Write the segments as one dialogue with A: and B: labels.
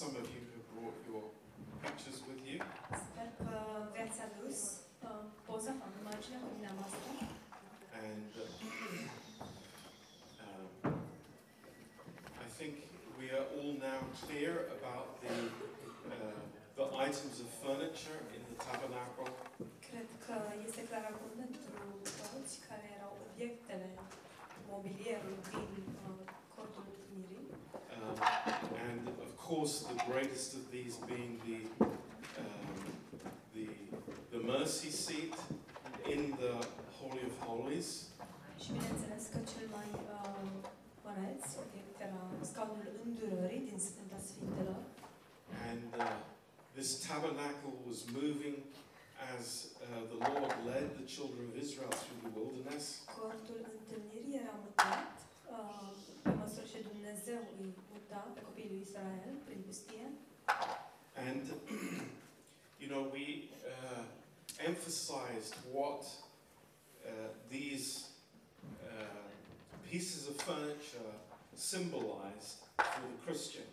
A: some of you have brought your pictures with you.
B: Sper că v-ați adus uh, poza sau imaginea cu dumneavoastră.
A: And uh, um, I think we are all now clear about the, uh, the items of furniture in the tabernacle.
B: Cred că este clar acum pentru toți care erau obiectele mobilierului din uh, cortul întâlnirii.
A: Um, course, the greatest of these being the, um, the, the mercy seat in the Holy of Holies.
B: Și bineînțeles că cel mai uh, măreț obiect era scaunul îndurării din Sfânta Sfintelor.
A: And uh, this tabernacle was moving as uh, the Lord led the children of Israel through the wilderness.
B: Cortul întâlnirii era mutat uh, pe măsură ce Dumnezeu îi muta pe copiii lui Israel prin pustie.
A: And, you know, we uh, emphasized what uh, these uh, pieces of furniture symbolized for the Christian.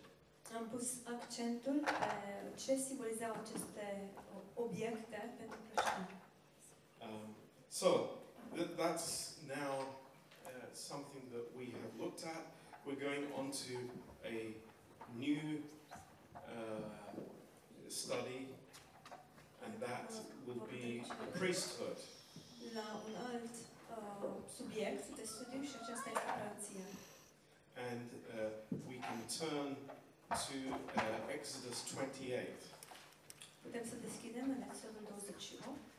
B: Am pus accentul pe ce simbolizau aceste obiecte pentru creștini.
A: Um, so, th- that's now uh, something that we have looked at. We're going on to a new uh, study, and that will be the priesthood.
B: La un alt uh, subiect de studiu și aceasta este preoția.
A: And uh, we can turn to uh, Exodus 28.
B: Putem să deschidem în Exodul 28.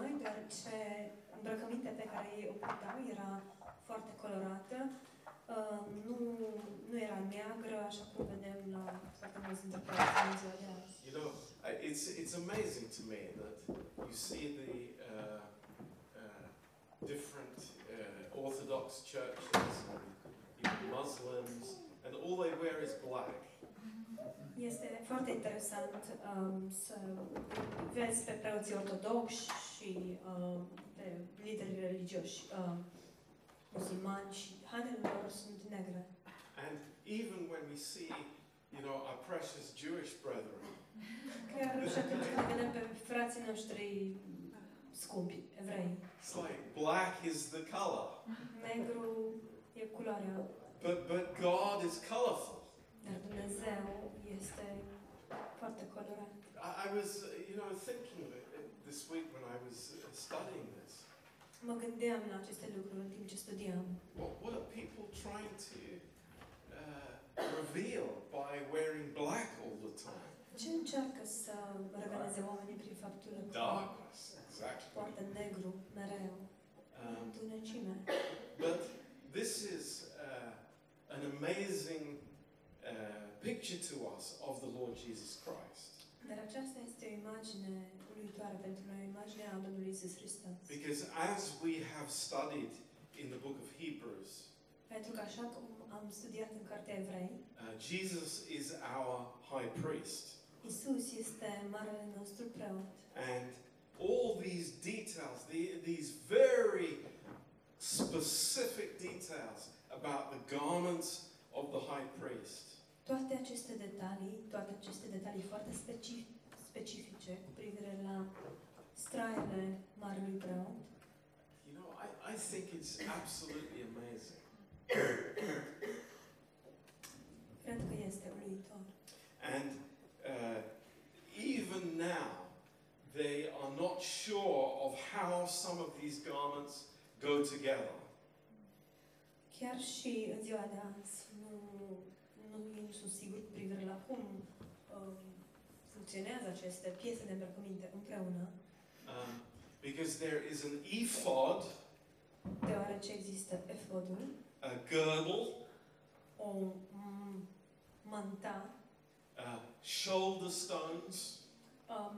B: Noi, deoarece îmbrăcămintea pe care ei o purtau era foarte colorată. Uh, nu, nu era neagră, așa cum vedem la foarte mulți dintre preoți în ziua de azi.
A: You know, I- it's, it's amazing to me that you see the uh, uh, different uh, Orthodox churches and even Muslims, and all they wear is black.
B: Este foarte interesant um, să vezi pe preoții ortodoxi și um, pe liderii religioși um, musulmani și hainele lor sunt negre.
A: And even when we see, you know, our precious Jewish brethren,
B: Chiar și atunci când vedem pe frații noștri scumpi, evrei,
A: it's like black is the color,
B: negru e culoarea,
A: but but God is colorful.
B: dar Dumnezeu este foarte colorat.
A: I, I was, uh, you know, thinking of it uh, this week when I was uh, studying this.
B: Mă gândeam la aceste lucruri în timp ce studiam.
A: What, what are people trying to uh, reveal by wearing black all the time?
B: Ce încearcă să reveleze oamenii prin faptul că
A: Darkness, exactly.
B: poartă negru mereu,
A: Um,
B: întunecime.
A: but this is uh, an amazing uh, picture to us of the Lord Jesus Christ.
B: Dar aceasta este o imagine uluitoare pentru noi, imaginea Domnului Isus Hristos.
A: Because as we have studied in the book of Hebrews,
B: Pentru că așa cum am studiat în Cartea Evrei,
A: uh, Jesus is our high priest.
B: Isus este marele nostru preot.
A: And all these details, the, these very specific details about the garments of the high priest,
B: Toate aceste detalii, toate aceste detalii foarte specif- specifice cu privire la straiele marelui preot,
A: you know, I, I think it's absolutely amazing.
B: cred că este uluitor.
A: And uh, even now, they are not sure of how some of these garments go together.
B: Chiar și în ziua de azi nu, nu, ei nu sunt siguri cu privire la cum um, funcționează aceste piese de îmbrăcăminte împreună.
A: Um, because there is an ephod,
B: deoarece există efodul,
A: a girdle,
B: o m- manta,
A: uh, shoulder stones,
B: um,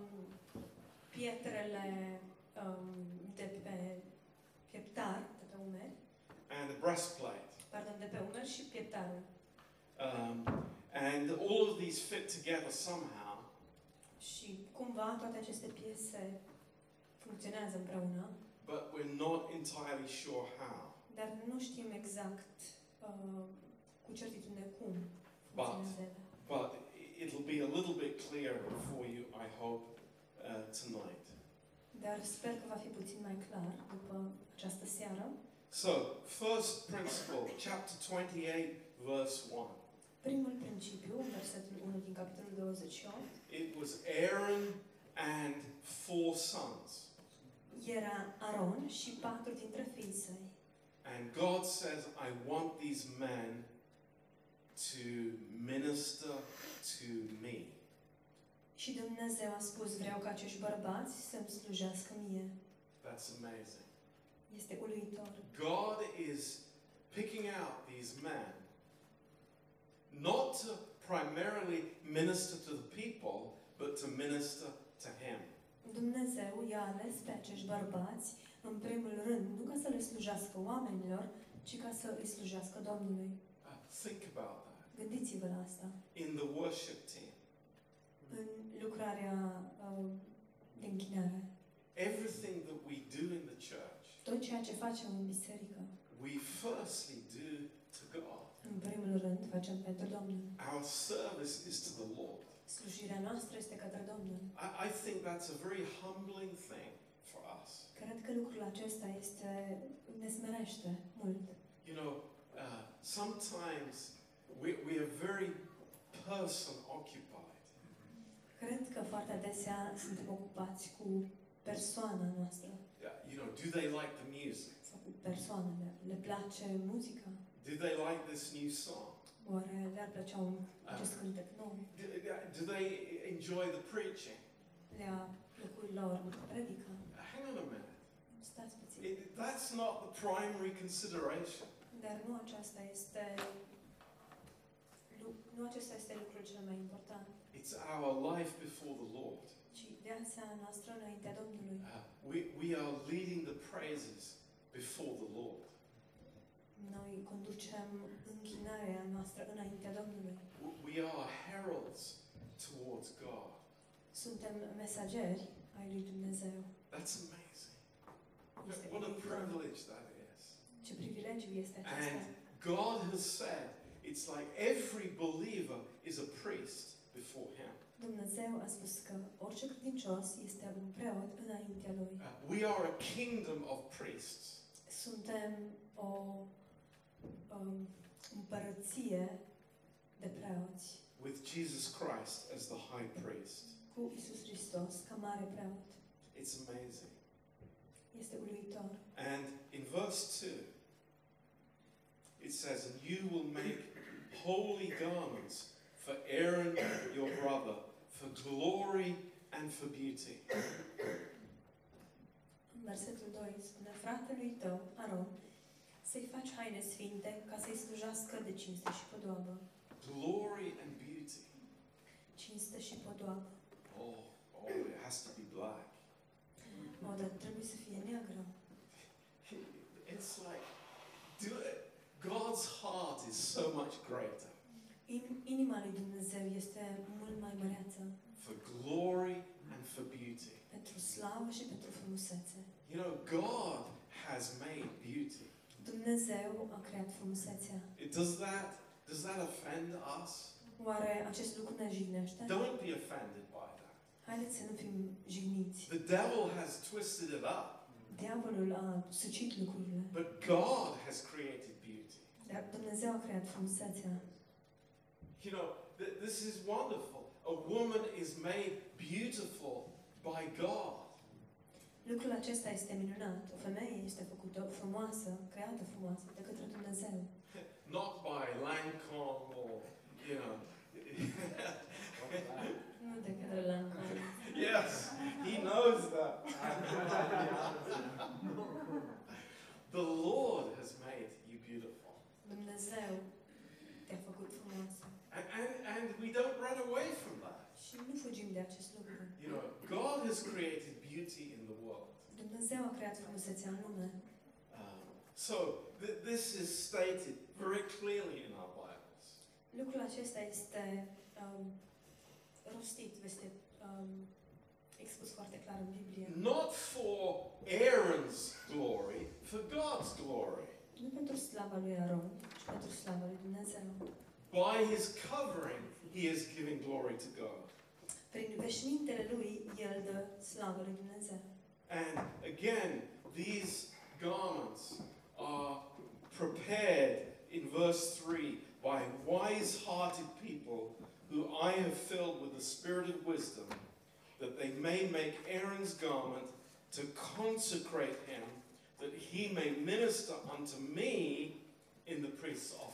B: pietrele um, de pe pieptar, de pe umeri,
A: and a breastplate.
B: pardon, de pe umeri și pieptarul.
A: Um, and all of these fit together somehow.
B: Și cumva toate aceste piese funcționează împreună,
A: but we're not entirely sure how.
B: dar nu știm exact uh, cu certitudine cum
A: But-
B: funcționează ele.
A: But it'll be a little bit clearer for you, I hope, uh, tonight.
B: Dar sper că va fi puțin mai clar după această seară.
A: So, first principle, chapter 28, verse 1.
B: Primul principiu, versetul 1 din capitolul 28,
A: It was Aaron and four sons.
B: era Aron și patru dintre fiii săi.
A: And God says, I want these men to minister to me.
B: Și Dumnezeu a spus, vreau ca acești bărbați să-mi slujească mie.
A: That's amazing.
B: Este uluitor.
A: God is picking out these men not to primarily minister to the people, but to minister to Him.
B: Dumnezeu i-a ales pe acești bărbați, în primul rând, nu ca să le slujească oamenilor, ci ca să îi slujească Domnului.
A: Uh, think about that.
B: Gândiți-vă la asta.
A: In the worship team,
B: În lucrarea uh, de închinare.
A: everything that we do in the church,
B: Tot ceea ce facem în biserică,
A: we firstly do to God.
B: În primul rând, facem pentru Domnul.
A: Our service is to the Lord.
B: Slujirea noastră este către Domnul.
A: I, I think that's a very humbling thing for us.
B: Cred că lucrul acesta este, ne smerește mult.
A: You know, uh, sometimes we, we are very person occupied.
B: Cred că foarte adesea suntem ocupați cu persoana noastră
A: Yeah, you know, do they like the music?
B: sau cu persoanele. Le place muzica?
A: Do they like this new song?
B: Oare le-ar plăcea un acest cântec nou?
A: Do, do they enjoy the preaching?
B: Le-a plăcut lor predica?
A: Hang on a minute.
B: Stați puțin.
A: It, that's not the primary consideration.
B: Dar nu aceasta este nu acesta este lucrul cel mai important,
A: It's our life before the Lord.
B: ci viața noastră înaintea Domnului.
A: Uh, we, we are leading the praises before the Lord.
B: Noi conducem închinarea noastră înaintea Domnului.
A: W- We are heralds towards God.
B: Suntem mesageri ai lui Dumnezeu.
A: That's amazing.
B: Este
A: What a
B: uluitor.
A: privilege that is.
B: Ce privilegiu este acesta.
A: And God has said it's like every believer is a priest before Him.
B: Dumnezeu a spus că orice credincios este un preot înaintea lui.
A: Uh, we are a kingdom of priests.
B: Suntem o um, împărăție de preoți
A: with Jesus Christ as the high priest.
B: cu Isus Hristos ca mare preot.
A: It's amazing.
B: Este uluitor.
A: And in verse 2, it says, And you will make holy garments for Aaron your brother, for glory and for beauty.
B: Versetul 2 spune, fratelui tău, Aron, să-i faci haine sfinte ca să-i slujească de cinste și podoabă.
A: Glory and beauty.
B: Cinste și podoabă.
A: Oh, oh, it has to be black.
B: O, dar trebuie să fie neagră.
A: It's like, do it. God's heart is so much greater
B: In- inima lui Dumnezeu este mult mai măreață
A: for glory and for beauty.
B: pentru slavă și pentru frumusețe.
A: You know, God has made beauty.
B: Dumnezeu a creat frumusețea.
A: It, does that does that offend us?
B: Oare acest lucru ne jignește?
A: Don't be offended by that.
B: Haideți să nu fim jigniți.
A: The devil has twisted it up,
B: Diavolul a sucit lucrurile,
A: but God has created beauty.
B: dar Dumnezeu a creat frumusețea.
A: You know, th- this is wonderful. A woman is made beautiful by God.
B: Lucrul acesta este minunat. O femeie este făcută frumoasă, creată frumoasă de către Dumnezeu.
A: Not by Lancome or, you know.
B: nu de către Lancome.
A: Yes, he knows that. the Lord has made you beautiful.
B: Dumnezeu te-a făcut frumoasă.
A: And, and, and we don't run away from that.
B: Și nu fugim de acest lucru.
A: You know, God has created beauty in
B: Dumnezeu a creat frumusețea în lume.
A: Um, so th- this is stated very clearly in our Bibles.
B: Lucrul acesta este um, rostit, este um, expus foarte clar în Biblie.
A: Not for Aaron's glory, for God's glory.
B: Nu pentru slava lui Aron, ci pentru slava lui Dumnezeu.
A: By his covering, he is giving glory to God.
B: Prin veșmintele lui, el dă slavă lui Dumnezeu.
A: And again, these garments are prepared in verse 3 by wise hearted people who I have filled with the spirit of wisdom, that they may make Aaron's garment to consecrate him, that he may minister unto me in the priest's office.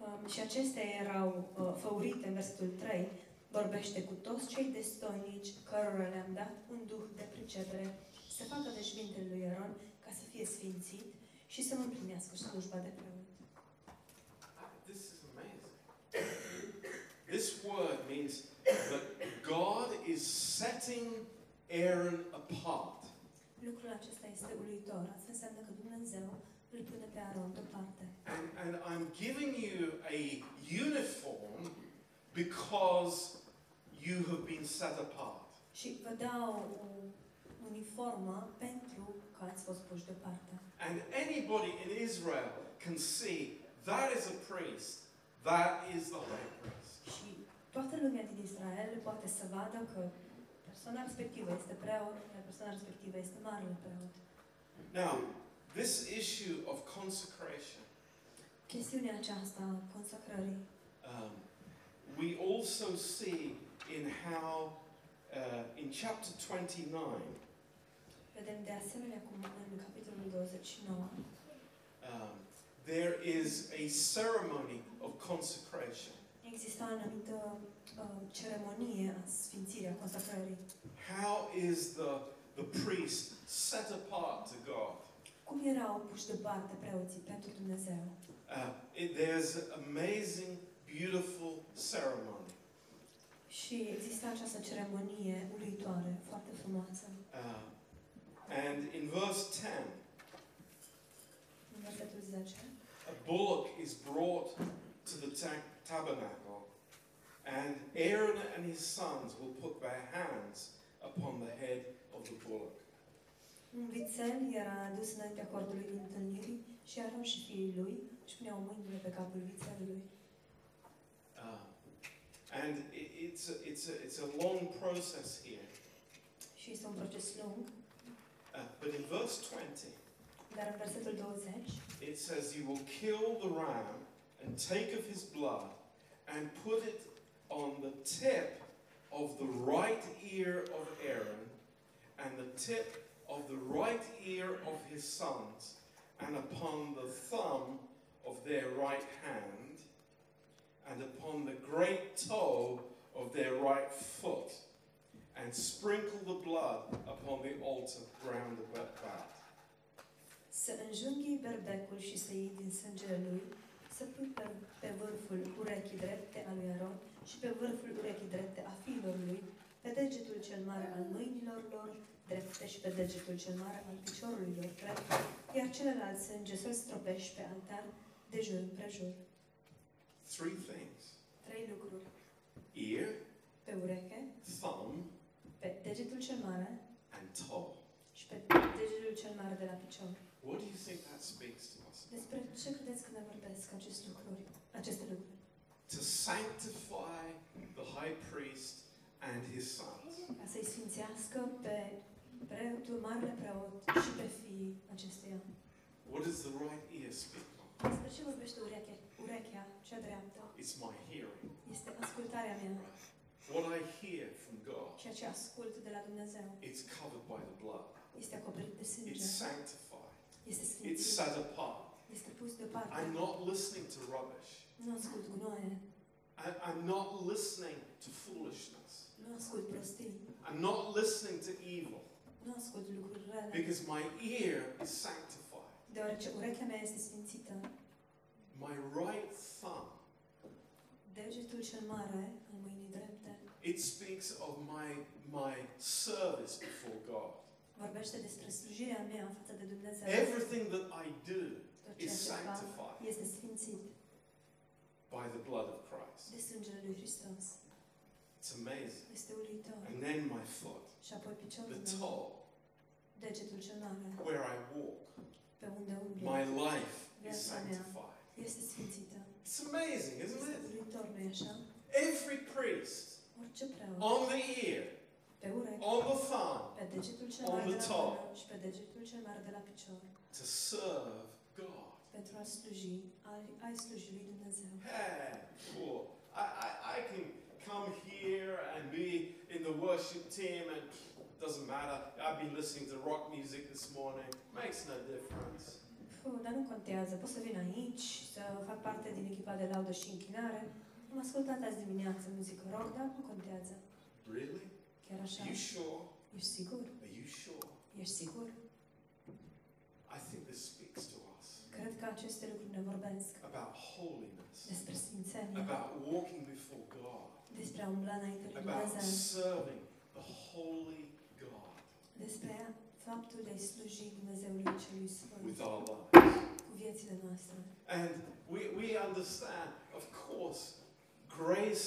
B: Um, și acestea erau uh, făurite în versetul 3, vorbește cu toți cei destoinici cărora le-am dat un duh de pricepere să facă veșmintele lui Aaron ca să fie sfințit și să mă împlinească slujba de preot.
A: This is amazing. This word means that God is setting Aaron apart.
B: Lucrul acesta este uluitor. Asta înseamnă că Dumnezeu îl pune pe Aaron deoparte.
A: And, and I'm giving you a uniform because you have been set apart.
B: Și vă dau o uniformă pentru că ați fost puși deoparte.
A: And anybody in Israel can see that is a priest, that is the high priest.
B: Și toată lumea din Israel poate să vadă că persoana respectivă este preot, persoana respectivă este marele preot.
A: Now, this issue of consecration,
B: Chestiunea aceasta consacrării
A: um, we also see in how, uh, in chapter 29,
B: vedem de asemenea cum în capitolul 29
A: um, there is a ceremony of consecration.
B: exista o anumită uh, ceremonie a sfințirii, a consacrării.
A: How is the, the priest set apart to God?
B: Cum erau puși deoparte preoții pentru Dumnezeu?
A: Uh, it, there's an amazing, beautiful ceremony.
B: Și exista această ceremonie uluitoare, foarte frumoasă.
A: Uh, and in verse 10,
B: În versetul 10,
A: a bullock is brought to the ta- tabernacle, and Aaron and his sons will put their hands upon the head of the bullock.
B: un vițel era adus înaintea cortului întâlnirii și Aron și fiii lui își puneau mâinile pe capul vițelului.
A: And it's, a, it's, a, it's a long process here.
B: Și este un proces lung,
A: Uh, but in verse 20,
B: dar în versetul 20
A: it says, You will kill the ram and take of his blood and put it on the tip of the right ear of Aaron and the tip of the right ear of his sons and upon the thumb of their right hand and upon the great toe of their right foot and sprinkle the blood upon the altar round about.
B: să înjunghii berbecul și să iei din sângele lui, să pui pe, pe vârful urechii drepte a lui Aron și pe vârful urechii drepte a fiilor lui, pe degetul cel mare al mâinilor lor drepte și pe degetul cel mare al piciorului lor drept, iar celălalt sânge să-l stropești pe altar de jur împrejur.
A: Three things
B: Trei lucruri.
A: ear,
B: Pe ureche,
A: thumb,
B: pe degetul cel mare
A: and toe.
B: și pe degetul cel mare de la picior.
A: What do you think that speaks to us?
B: Despre ce credeți că ne vorbesc aceste lucruri? Aceste lucruri.
A: To sanctify the high priest and his sons.
B: Ca să-i sfințească pe preotul, marele preot și pe fiii acestuia.
A: What does the right ear speak of?
B: Despre ce vorbește ureche, urechea cea dreaptă?
A: It's my hearing.
B: Este ascultarea mea.
A: What I hear from God,
B: Ceea ce ascult de la Dumnezeu
A: it's covered by the blood.
B: este acoperit de sânge.
A: It's sanctified.
B: Este
A: It's set apart.
B: Este pus deoparte.
A: I'm not listening to rubbish.
B: Nu ascult gunoaie.
A: I, I'm not listening to foolishness.
B: Nu ascult prostii.
A: I'm not listening to evil
B: Nu ascult lucruri rele.
A: because my ear is sanctified.
B: Deoarece urechea mea este sfințită.
A: My right thumb
B: Degetul cel mare al mâinii drepte
A: It speaks of my, my service before God.
B: vorbește despre slujirea mea față de Dumnezeu.
A: Everything that I do is
B: ceea ce fac
A: sanctified
B: este sfințit
A: by the blood of Christ.
B: de sângele lui Hristos.
A: It's amazing.
B: Este uluitor.
A: And then my foot,
B: Și apoi piciorul
A: the
B: meu,
A: toe,
B: degetul cel mare,
A: where I walk,
B: pe unde
A: my life is sanctified.
B: Este sfințită.
A: It's amazing, isn't it? Every priest on the ear,
B: pe ureche,
A: on the thumb,
B: pe degetul cel
A: on the
B: de la
A: toe.
B: mână și pe degetul cel mare de la picior,
A: to serve God.
B: pentru a sluji, ai sluji lui Dumnezeu.
A: Hey, cool. I, I, I can come here and be in the worship team and doesn't matter. I've been listening to rock music this morning. Makes no difference.
B: Fu, dar nu contează. Pot să vin aici, să fac parte din echipa de laudă și închinare. Am ascultat azi dimineață muzică rock, dar nu contează.
A: Really?
B: Chiar așa?
A: Are you sure?
B: Ești sigur?
A: Are you sure?
B: Ești sigur?
A: I think this speaks to us
B: Cred că aceste lucruri ne vorbesc
A: about holiness,
B: despre sfințenie,
A: about walking before God,
B: despre a umbla înainte lui
A: about
B: Dumnezeu,
A: serving the holy God
B: despre faptul de a-i sluji Dumnezeului celui Sfânt
A: with our lives.
B: cu viețile noastre.
A: And we, we understand, of course, grace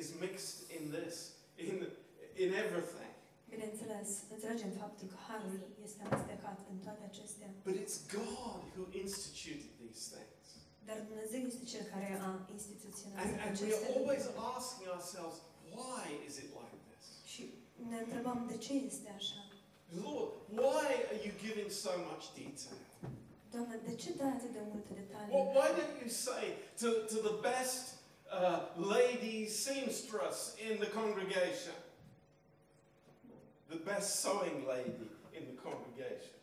A: is mixed in this, in, in everything.
B: Bineînțeles, înțelegem faptul că Harul este amestecat în toate acestea,
A: But it's God who instituted these things.
B: dar Dumnezeu este Cel care a
A: And,
B: instituționalizat
A: and we
B: aceste
A: are always
B: lucruri.
A: asking ourselves, why is it like this?
B: Și ne întrebăm de ce este așa.
A: Lord, why are you giving so much detail?
B: Doamne, de ce dai atât de multe detalii?
A: Well, why don't you say to, to the best uh, lady seamstress in the congregation, the best sewing lady in the congregation,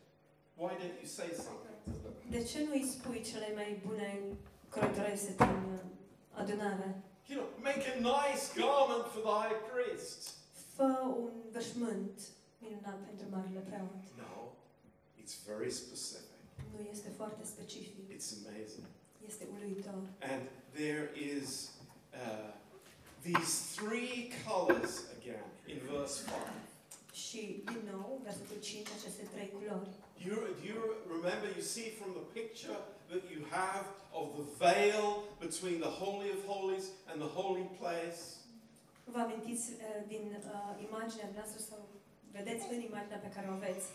A: why don't you say something to them?
B: De ce nu îi spui cele mai bune croitorese din uh, adunare?
A: You know, make a nice garment for the high priest.
B: Fă un veșmânt minunat pentru Marele Preot.
A: No, it's very specific.
B: Nu este foarte specific.
A: It's amazing.
B: Este uluitor.
A: And there is uh, these three colors again in verse 5.
B: Și, din nou, versetul 5, aceste trei culori.
A: You, do you remember, you see from the picture that you have of the veil between the Holy of Holies and the holy place?
B: Vă amintiți uh, din uh, imaginea noastră sau vedeți în imaginea pe care o aveți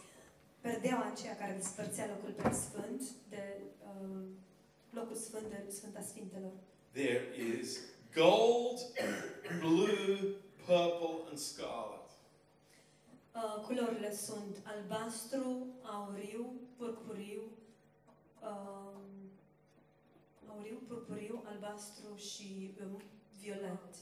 B: perdeaua aceea care despărțea locul preasfânt de uh, locul sfânt de Sfânta Sfintelor.
A: There is gold, blue, purple, and scarlet.
B: Uh, culorile sunt albastru, auriu, purpuriu, um, auriu, purpuriu, albastru și um, violet.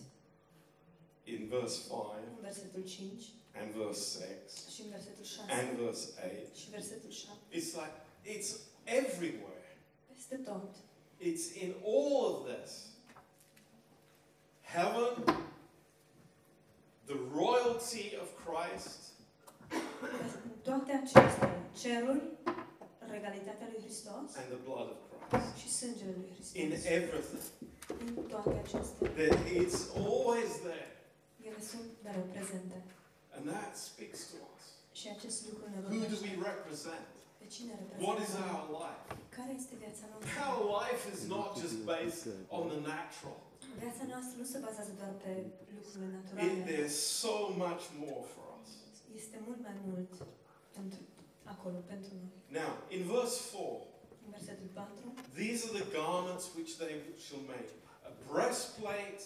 A: In verse 5
B: În versetul 5
A: and verse 6
B: și în versetul 6
A: and verse 8.
B: și versetul 7.
A: It's like, it's everywhere.
B: Peste tot.
A: It's in all of this. Heaven, the royalty of Christ,
B: În toate acestea, cerul, regalitatea lui Hristos
A: and the blood of Christ.
B: și sângele lui
A: In
B: Hristos.
A: everything.
B: În toate acestea.
A: That it's always there.
B: Ele sunt mereu prezente.
A: And that speaks to us.
B: Și acest lucru ne
A: Who do we represent?
B: Pe cine
A: What is our life?
B: Care este viața noastră?
A: Our life is not just based on the natural.
B: Viața noastră nu se bazează doar pe lucrurile
A: It, there's so much more for us.
B: Este mult mai mult pentru acolo, pentru noi.
A: Now, in verse 4,
B: În versetul 4,
A: these are the garments which they shall make a breastplate,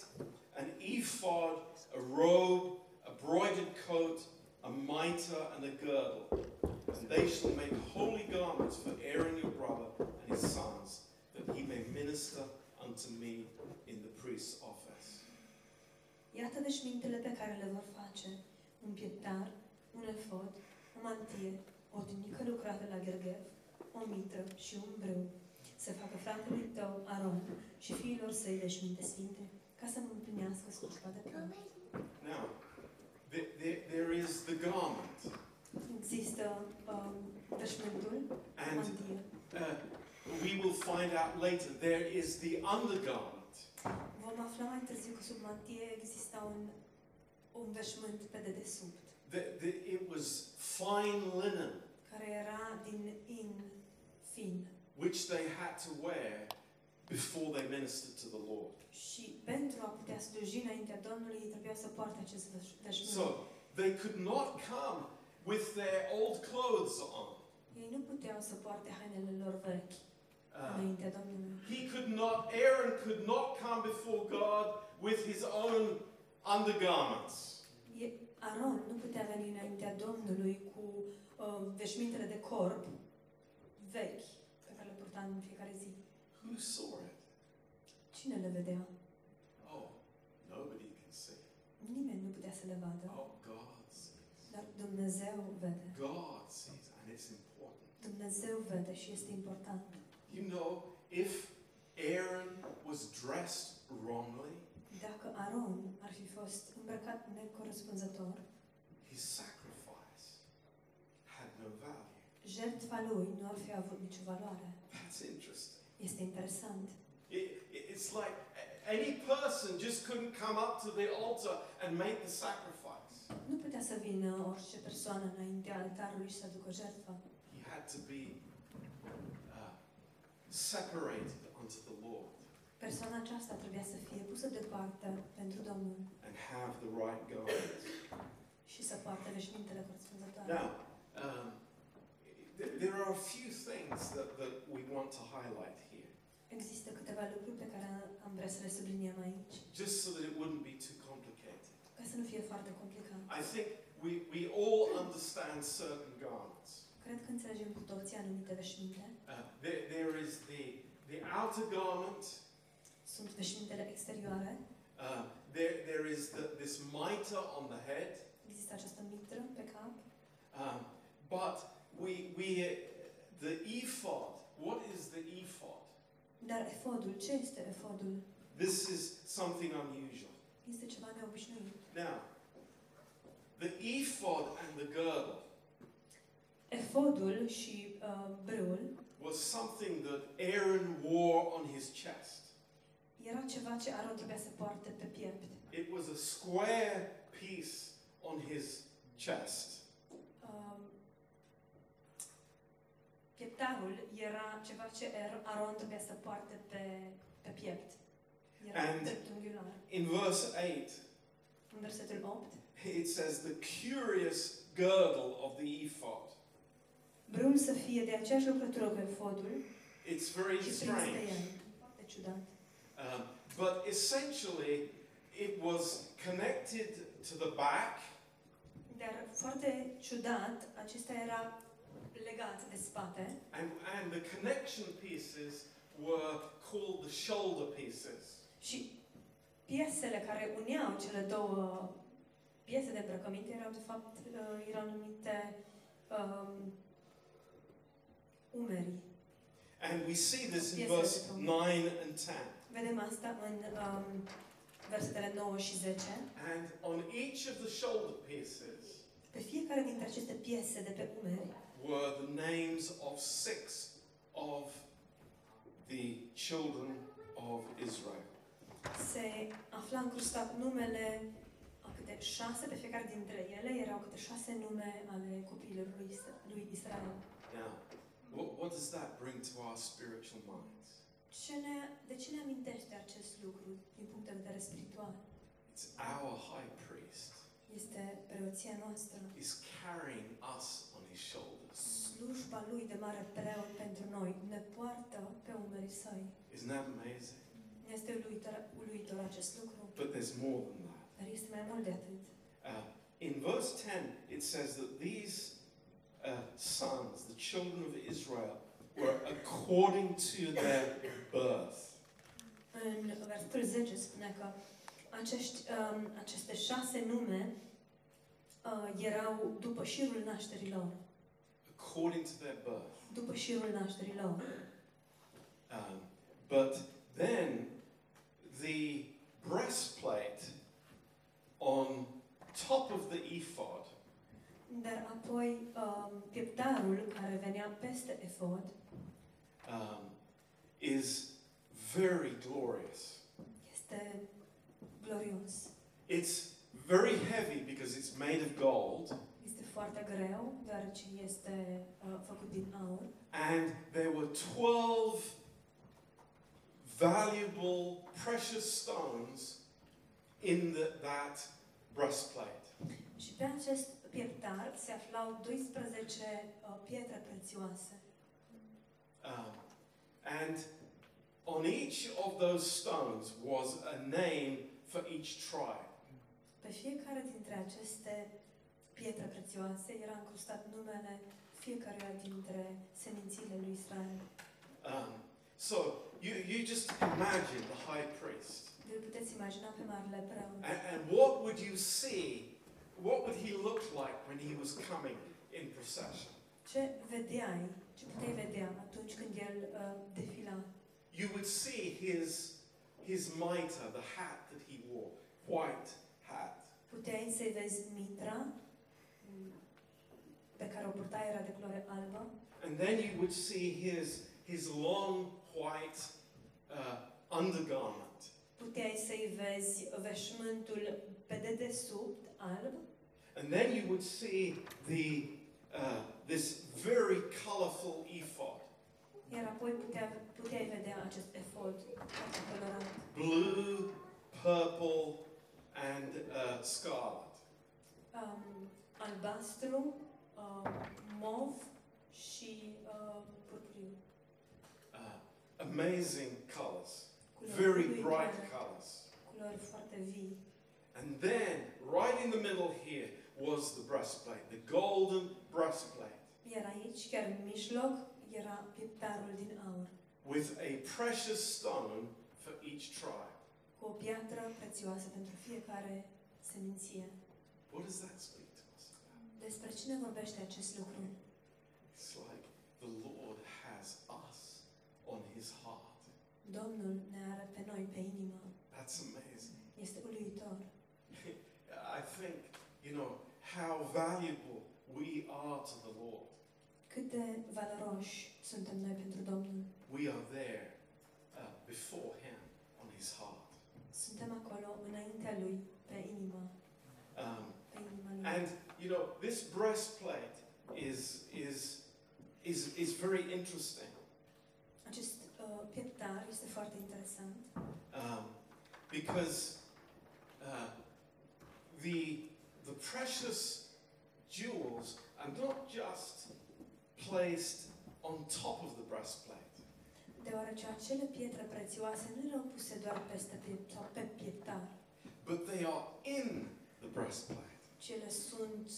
A: an ephod, a robe, a broidered coat, a mitre, and a girdle. And they shall make holy garments for Aaron your brother and his sons, that he may minister unto me in the priest's office.
B: iată veșmintele pe care le vor face. Un pieptar, un efod, o mantie, o tunică lucrată la gherghev, o mitră și un brâu. Să facă fratelui tău, Aron, și fiilor săi veșminte sfinte, ca să mă împlinească slujba de preot.
A: Now, there, there, there is the garment,
B: Există um, veșmântul,
A: and
B: mantie.
A: uh, we will find out later there is the undergarment.
B: Vom afla mai târziu că sub mantie exista un, un veșmânt pe dedesubt,
A: The, the, it was fine linen,
B: care era din in fin.
A: which they had to wear before they ministered to the Lord.
B: Și pentru a putea sluji înaintea Domnului, ei trebuia să poarte acest veș- veșmânt.
A: So they could not come with their old clothes on.
B: Ei nu puteau să poarte hainele lor vechi
A: Uh,
B: înaintea Domnului.
A: he could not, Aaron could not come before God with his own undergarments.
B: E- Aron nu putea veni înaintea Domnului cu uh, veșmintele de corp vechi pe care le purta în fiecare zi.
A: Who saw it?
B: Cine le vedea?
A: Oh, nobody can see.
B: Nimeni nu putea să le vadă,
A: Oh, God sees.
B: dar Dumnezeu vede.
A: God sees, and it's important.
B: Dumnezeu vede și este important.
A: You know, if Aaron was dressed wrongly,
B: Dacă Aron ar fi fost îmbrăcat necorespunzător,
A: his sacrifice had no value.
B: jertfa lui nu ar fi avut nicio valoare.
A: That's interesting.
B: Este interesant.
A: It, it- it's like any person just couldn't come up to the altar and make the sacrifice.
B: Nu putea să vină orice persoană înaintea altarului și să aducă jertfă.
A: He had to be uh, separated unto the Lord
B: Persoana aceasta trebuia să fie pusă deoparte pentru Domnul
A: and have the right garments.
B: și să poarte veșmintele corespunzătoare.
A: Now, um, th- there are a few things that, that we want to highlight here,
B: Există câteva lucruri pe care am vrea să le subliniem aici,
A: just so that it wouldn't be too complicated.
B: ca să nu fie foarte complicat.
A: I think we, we all understand certain garments.
B: Cred că înțelegem cu toții anumite veșminte.
A: Uh, there, there is the, the outer garment,
B: Sunt veșmintele exterioare,
A: uh, there, there is the, this mitre on the head,
B: există această mitră pe cap,
A: um, but we, we, the ephod, what is the ephod?
B: Dar efodul, ce este efodul?
A: This is something unusual.
B: Este ceva neobișnuit.
A: Now, the ephod and the girdle
B: Efodul și uh, brâul
A: was something that Aaron wore on his chest.
B: era ceva ce Aron trebuia să poarte pe piept.
A: It was a square piece on his chest.
B: Um, pieptarul era ceva ce Er- Aron trebuia să poarte pe, pe piept. Era
A: And-
B: dreptunghiular.
A: In verse 8,
B: În versetul 8,
A: it says, the curious girdle of the ephod.
B: brâul să fie de aceeași lucrătură cu efodul
A: It's very
B: și prins de
A: strange.
B: el. Foarte ciudat.
A: Um, but essentially, it was connected to the back
B: Dar foarte ciudat, acesta era legat de spate
A: And, and the connection pieces were called the shoulder pieces.
B: și piesele care uneau cele două piese de îmbrăcăminte erau de fapt uh, erau numite um, umerii.
A: And we see this in
B: Yes,
A: verse
B: yes.
A: 9 and 10.
B: Vedem asta în um, versetele 9 și 10.
A: And on each of the shoulder pieces
B: Pe fiecare dintre aceste piese de pe umeri
A: were the names of six of the children of Israel.
B: se afla încrustat numele a câte șase, pe fiecare dintre ele erau câte șase nume ale copiilor lui, Is- lui Israel.
A: Now, what, what does that bring to our spiritual minds?
B: Ce ne, de ce ne amintește acest lucru din punct de vedere spiritual?
A: It's our high priest
B: Este preoția noastră,
A: is carrying us on his shoulders.
B: Slujba lui de mare preot pentru noi, ne poartă pe umerii săi.
A: Isn't that amazing?
B: Este uluitor, uluitor acest lucru,
A: But there's more than that.
B: dar este mai mult de atât.
A: Uh, in verse 10, it says that these uh, sons, the children of Israel, were according to their birth.
B: În versetul 10 spune că acești, um, aceste șase nume uh, erau după șirul nașterii lor.
A: According to their birth.
B: După șirul nașterii lor.
A: Um, but then the breastplate on top of the ephod
B: Dar apoi um, pieptarul care venea peste efod
A: um, is very glorious.
B: este glorios.
A: It's very heavy because it's made of gold,
B: foarte greu, deoarece este uh, făcut din aur.
A: and there were 12 valuable, precious stones in the, that breastplate.
B: Și pe acest pieptar se aflau 12 uh, pietre prețioase.
A: Um, and on each of those stones was a name for each tribe.
B: Pe fiecare dintre aceste pietre prețioase era încrustat numele fiecăruia dintre semințiile lui Israel.
A: Um, so you, you just imagine the high priest.
B: Îl puteți imagina pe marele preot.
A: And, and what would you see? What would he look like when he was coming in procession?
B: Ce vedeai, ce puteai vedea atunci când el uh, defila?
A: You would see his, his mitre, the hat that he wore, white hat.
B: Puteai să-i vezi mitra mm, pe care o purta era de culoare albă
A: And then you would see his, his long white uh, undergarment.
B: Puteai să-i vezi veșmântul pe dedesubt, alb,
A: And then you would see the, uh, this very colorful ephod,
B: iar apoi putea, puteai vedea acest efod foarte colorat,
A: blue, purple, and uh, scarlet.
B: um, albastru, um, mov și uh, purpuriu.
A: Uh, amazing colors,
B: Culori
A: very bright colors.
B: Culori foarte vii.
A: And then, right in the middle here, was the breastplate, the golden breastplate,
B: Iar aici, chiar în mijloc, era pieptarul din aur,
A: with a precious stone for each tribe.
B: cu o piatră prețioasă pentru fiecare seminție.
A: What does that speak to us about?
B: Despre cine vorbește acest lucru?
A: It's like the Lord has us on his heart.
B: Domnul ne are pe noi pe inimă.
A: That's amazing.
B: Este uluitor.
A: I think, you know, how valuable we are to the Lord.
B: Cât de valoroși suntem noi pentru Domnul.
A: We are there uh, before him on his heart.
B: Suntem acolo înaintea Lui, pe inimă,
A: Um,
B: pe inima Lui.
A: and, you know, this breastplate is, is, is, is very interesting.
B: Acest uh, pieptar este foarte interesant
A: Um, because uh, the, the precious jewels are not just placed on top of the breastplate,
B: deoarece acele pietre prețioase nu erau puse doar peste piept sau pe pieptar,
A: but they are in the breastplate.
B: Ci ele sunt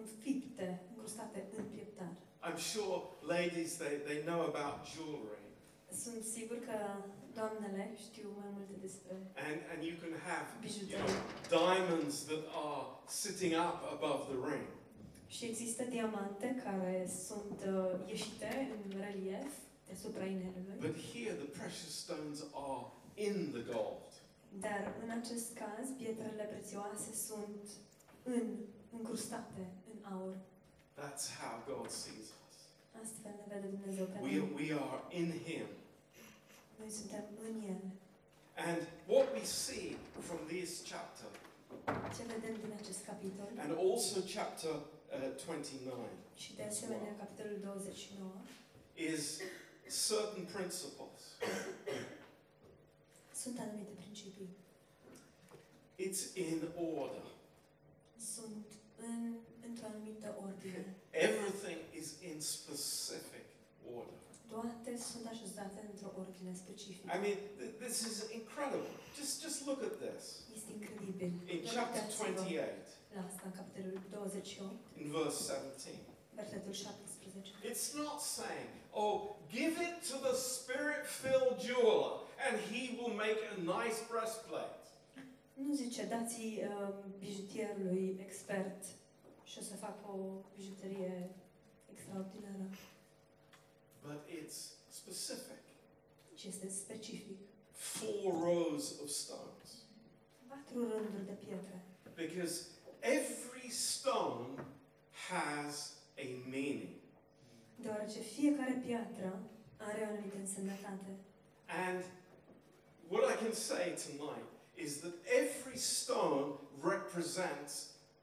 B: înfipte, încrustate în pieptar.
A: I'm sure ladies, they, they know about jewelry.
B: Sunt sigur că doamnele știu mai multe despre
A: And, and you can have you know,
B: bijuterii.
A: diamonds that are sitting up above the ring.
B: Și există diamante care sunt uh, ieșite în relief deasupra inelului,
A: But here the precious stones are in the gold.
B: Dar în acest caz pietrele prețioase sunt în, încrustate în aur.
A: That's how God sees us.
B: Astfel ne vede Dumnezeu pe
A: We,
B: noi.
A: we are in Him.
B: Noi suntem în El.
A: And what we see from this chapter,
B: Ce vedem din acest capitol
A: and also chapter uh, 29,
B: și de asemenea capitolul 29
A: is certain principles.
B: Sunt anumite principii.
A: It's in order.
B: Sunt în, într-o anumită ordine.
A: Everything is in specific order.
B: Toate sunt așezate într-o ordine specifică.
A: I mean, th- this is incredible. Just, just look at this.
B: Este incredibil.
A: In chapter 28,
B: La asta, în capitolul 28,
A: in verse 17,
B: versetul 17.
A: it's not saying, oh, give it to the spirit filled jeweler and he will make a nice breastplate.
B: Nu zice, dați uh, bijutierului expert și o să facă o bijuterie extraordinară,
A: But it's specific.
B: ci este specific.
A: Four rows of stones.
B: Patru rânduri de pietre.
A: Because every stone has a meaning.
B: Deoarece fiecare piatră are o anumită însemnătate.
A: And what I can say tonight is that every stone represents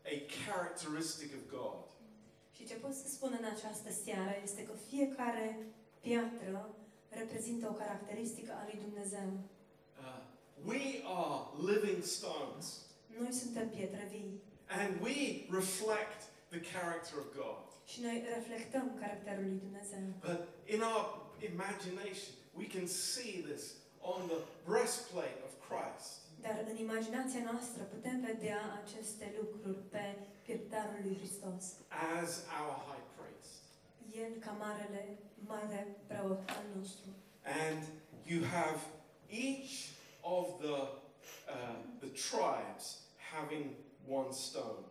A: a characteristic of God.
B: Și ce pot să spun în această seară este că fiecare piatră reprezintă o caracteristică a lui Dumnezeu.
A: Uh, we are living stones,
B: Noi suntem pietre vii
A: and we reflect the character of God.
B: Și noi reflectăm caracterul lui Dumnezeu.
A: But in our imagination, we can see this on the breastplate of Christ.
B: Dar în imaginația noastră putem vedea aceste lucruri pe pieptarul lui Hristos.
A: as our high priest.
B: El ca marele, mare preot al nostru.
A: And you have each of the, uh, the tribes having one stone.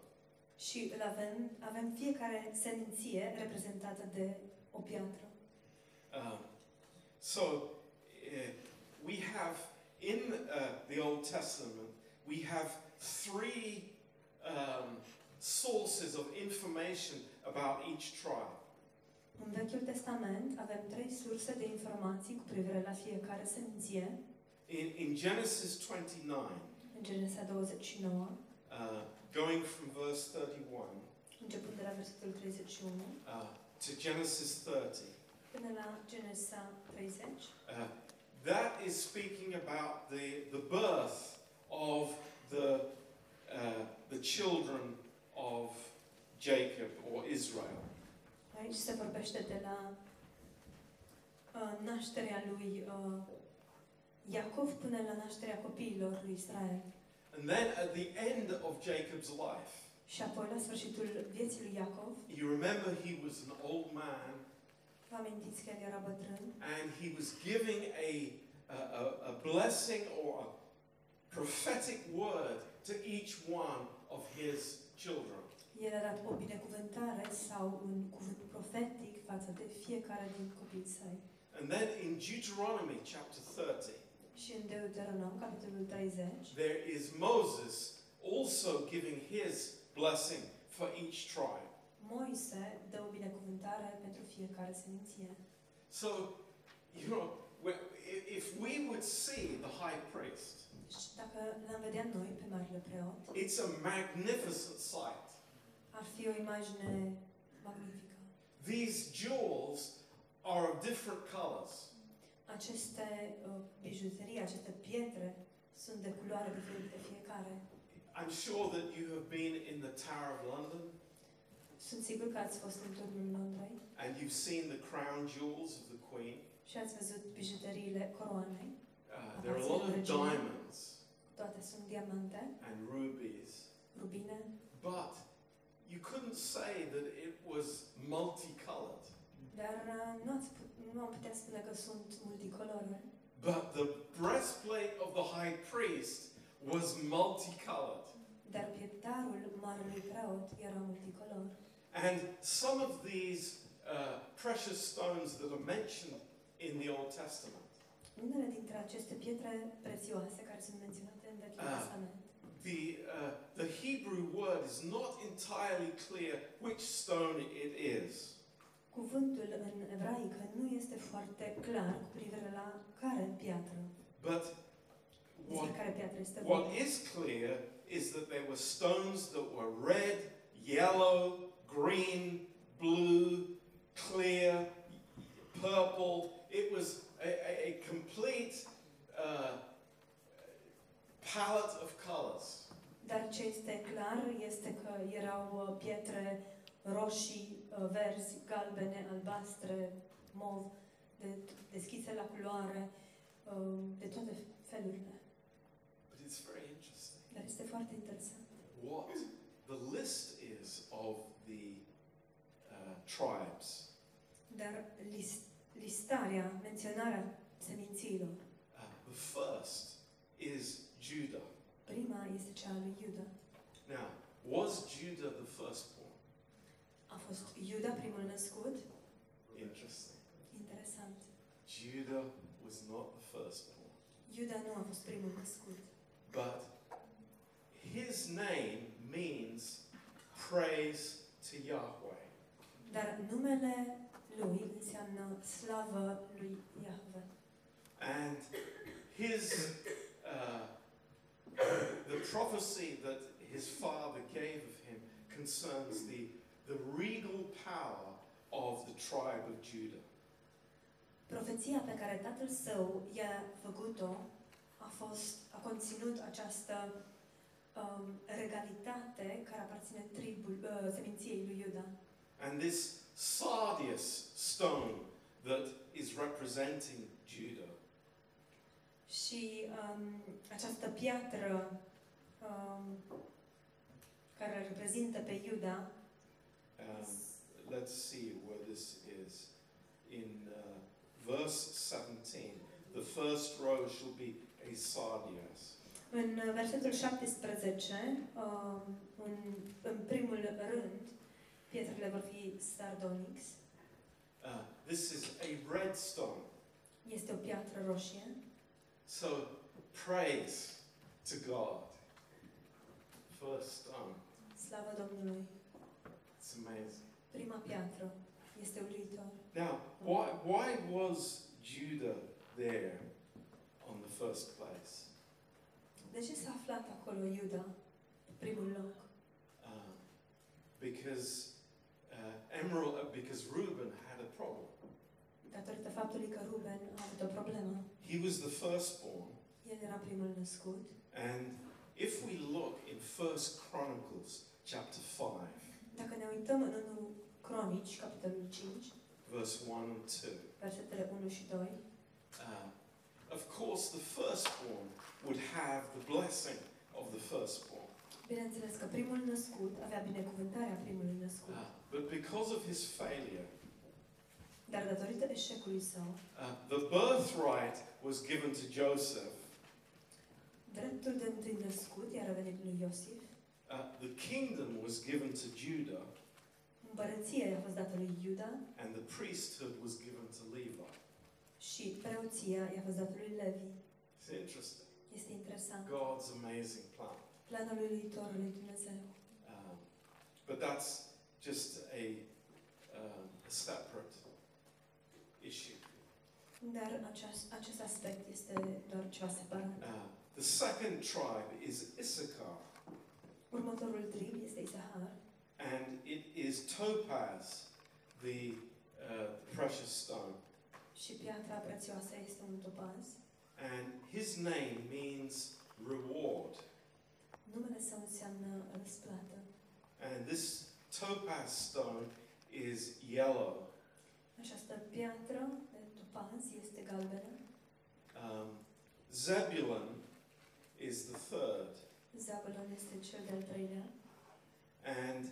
B: Și îl avem, avem fiecare seminție reprezentată de o piatră.
A: Um, so uh, we have in uh, the Old Testament, we have three um, sources of information about each tribe.
B: În Vechiul Testament avem trei surse de informații cu privire la fiecare seminție.
A: In, in Genesis 29,
B: În Genesa 29,
A: uh, going from verse 31
B: începând de la versetul 31
A: uh, to Genesis 30,
B: până la Genesa 30,
A: uh, that is speaking about the, the birth of the, uh, the children of Jacob or Israel.
B: aici se vorbește de la uh, nașterea lui uh, Iacov până la nașterea copiilor lui Israel.
A: And then at the end of Jacob's life,
B: Și apoi, la sfârșitul vieții lui Iacov,
A: you remember he was an old man
B: vă amintiți că el era bătrân
A: and he was giving a, a, a, blessing or a prophetic word to each one of his children.
B: El a dat o binecuvântare sau un cuvânt profetic față de fiecare din copiii săi.
A: And then in Deuteronomy chapter 30,
B: Și în Deuteronom, capitolul 30,
A: there is Moses also giving his blessing for each tribe.
B: Moise dă o binecuvântare pentru fiecare seminție.
A: So, you know, if we would see the high priest,
B: Și dacă l-am vedea noi pe Marele Preot,
A: it's a magnificent sight.
B: ar fi o imagine magnifică.
A: These jewels are of different colors.
B: Aceste uh, bijuterii, aceste pietre, sunt de culoare diferită fiecare.
A: I'm sure that you have been in the Tower of London
B: Sunt sigur că ați fost în turnul Londrei
A: and you've seen the crown jewels of the Queen.
B: și ați văzut bijuteriile coroanei.
A: Uh, there are a lot of diamonds
B: Toate sunt diamante,
A: and rubies,
B: rubine,
A: but you couldn't say that it was multicolored.
B: Dar uh, nu, ați, nu am putea spune că sunt multicolore.
A: But the breastplate of the high priest was multicolored.
B: Dar pieptarul marelui preot era multicolor.
A: And some of these uh, precious stones that are mentioned in the Old Testament,
B: Unele dintre aceste pietre prețioase care sunt menționate în Vechiul
A: Ah.
B: Testament,
A: the, uh, the Hebrew word is not entirely clear which stone it is.
B: Cuvântul în ebraică nu este foarte clar cu privire la care piatră,
A: But
B: despre
A: what,
B: care piatră este
A: what
B: vorba.
A: is clear is that there were stones that were red, yellow, green, blue, clear, purple. It was a, a, a complete uh, palette of colors.
B: Dar ce este clar este că erau uh, pietre roșii, uh, verzi, galbene, albastre, mov, de, deschise la culoare, uh, de toate felurile.
A: But it's very interesting
B: Dar este foarte interesant.
A: what the list is of the uh, tribes.
B: Dar list, listarea, menționarea semințiilor,
A: Uh, the first is Judah.
B: prima este cea lui Iuda.
A: Now, was Judah the firstborn?
B: A fost Iuda primul născut?
A: Interesting.
B: Interesant.
A: Judah was not the firstborn.
B: Iuda nu a fost primul născut.
A: But his name means praise to Yahweh.
B: Dar numele lui înseamnă slavă lui Iahve.
A: And his uh, the prophecy that his father gave of him concerns the the regal power of the tribe of Judah.
B: Profeția pe care tatăl său i-a făcut-o a fost, a conținut această um, regalitate care aparține tribul, uh, seminției lui Iuda.
A: And this sardius stone that is representing Judah
B: Și um, această piatră um, care reprezintă pe Iuda,
A: Um, let's see where this is. In uh, verse 17, the first row shall be a sardius.
B: în versetul 17, um, în, în primul rând, pietrele vor fi sardonyx,
A: Uh, this is a red stone.
B: este o piatră roșie.
A: So praise to God. First stone.
B: Slavă Domnului!
A: It's amazing.
B: Prima piatră este uluitor.
A: Now, why, why was Judah there on the first place?
B: De ce s-a aflat acolo Iuda, primul loc?
A: Uh, because uh, Emerald, uh, because Reuben had a problem.
B: Datorită faptului că Ruben a avut o problemă.
A: He was the firstborn,
B: El era primul născut.
A: and if we look in First Chronicles chapter five,
B: Dacă ne uităm în 1 Cronici, capitolul 5,
A: verse one and two,
B: versetele 1 și 2,
A: uh, of course the firstborn would have the blessing of the firstborn.
B: bineînțeles că primul născut avea binecuvântarea primului născut.
A: Uh, but because of his failure,
B: Dar datorită eșecului său,
A: uh, the birthright was given to Joseph.
B: dreptul de întâi născut i-a revenit lui Iosif,
A: Uh, the kingdom was given to Judah,
B: împărăția i-a fost dată lui Iuda
A: and the priesthood was given to Levi.
B: și preoția i-a fost dată lui Levi.
A: It's interesting.
B: Este interesant.
A: God's amazing plan.
B: Planul lui Dumnezeu.
A: Um, but that's just a, um, a separate issue.
B: Dar acest, acest aspect este doar ceva separat.
A: Uh, the second tribe is Issachar,
B: Următorul trib este Isahar
A: and it is topaz, the uh, precious stone.
B: și piatra prețioasă este un topaz.
A: And his name means reward.
B: Numele său înseamnă răsplată.
A: And this topaz stone is yellow.
B: Această piatră de topaz este galbenă.
A: Um, Zebulun is the third.
B: Cel de-al treilea.
A: And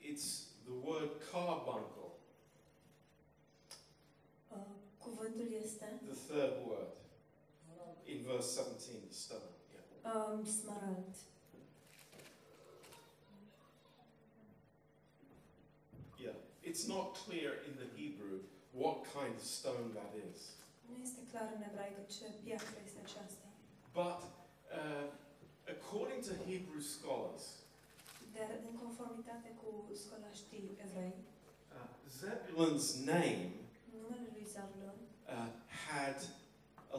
A: it's the word carbuncle,
B: Uh, cuvântul este
A: the third word in verse 17, the stone. Yeah.
B: um, smarald.
A: yeah. It's not clear in the Hebrew what kind of stone that is.
B: Nu este clar în ebraică ce piatră este aceasta.
A: But uh, according to Hebrew scholars,
B: Dar în conformitate cu scolaștii evrei,
A: uh, Zebulun's name
B: numele lui Zabulon
A: uh, had